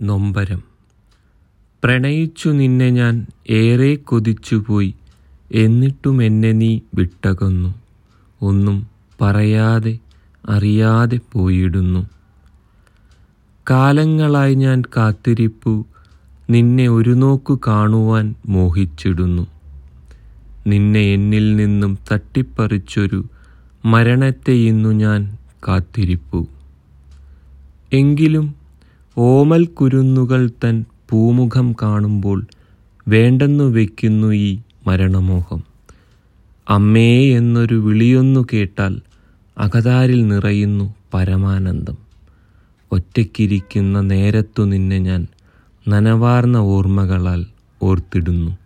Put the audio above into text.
നൊമ്പരം. പ്രണയിച്ചു നിന്നെ ഞാൻ ഏറെ കൊതിച്ചുപോയി എന്നിട്ടും എന്നെ നീ വിട്ടകന്നു. ഒന്നും പറയാതെ അറിയാതെ പോയിടുന്നു. കാലങ്ങളായി ഞാൻ കാത്തിരിപ്പു നിന്നെ ഒരു നോക്കു കാണുവാൻ മോഹിച്ചിടുന്നു. നിന്നെ എന്നിൽ നിന്നും തട്ടിപ്പറിച്ചൊരു മരണത്തെ ഇന്നു ഞാൻ കാത്തിരിപ്പു. എങ്കിലും ഓമൽ കുരുന്നുകൾ തൻ പൂമുഖം കാണുമ്പോൾ വേണ്ടെന്നു വയ്ക്കുന്നു ഈ മരണമോഹം. അമ്മേ എന്നൊരു വിളിയൊന്നു കേട്ടാൽ അകതാരിൽ നിറയുന്നു പരമാനന്ദം. ഒറ്റയ്ക്കിരിക്കുന്ന നേരത്തു നിന്നെ ഞാൻ നനവാർന്ന ഓർമ്മകളാൽ ഓർത്തിടുന്നു.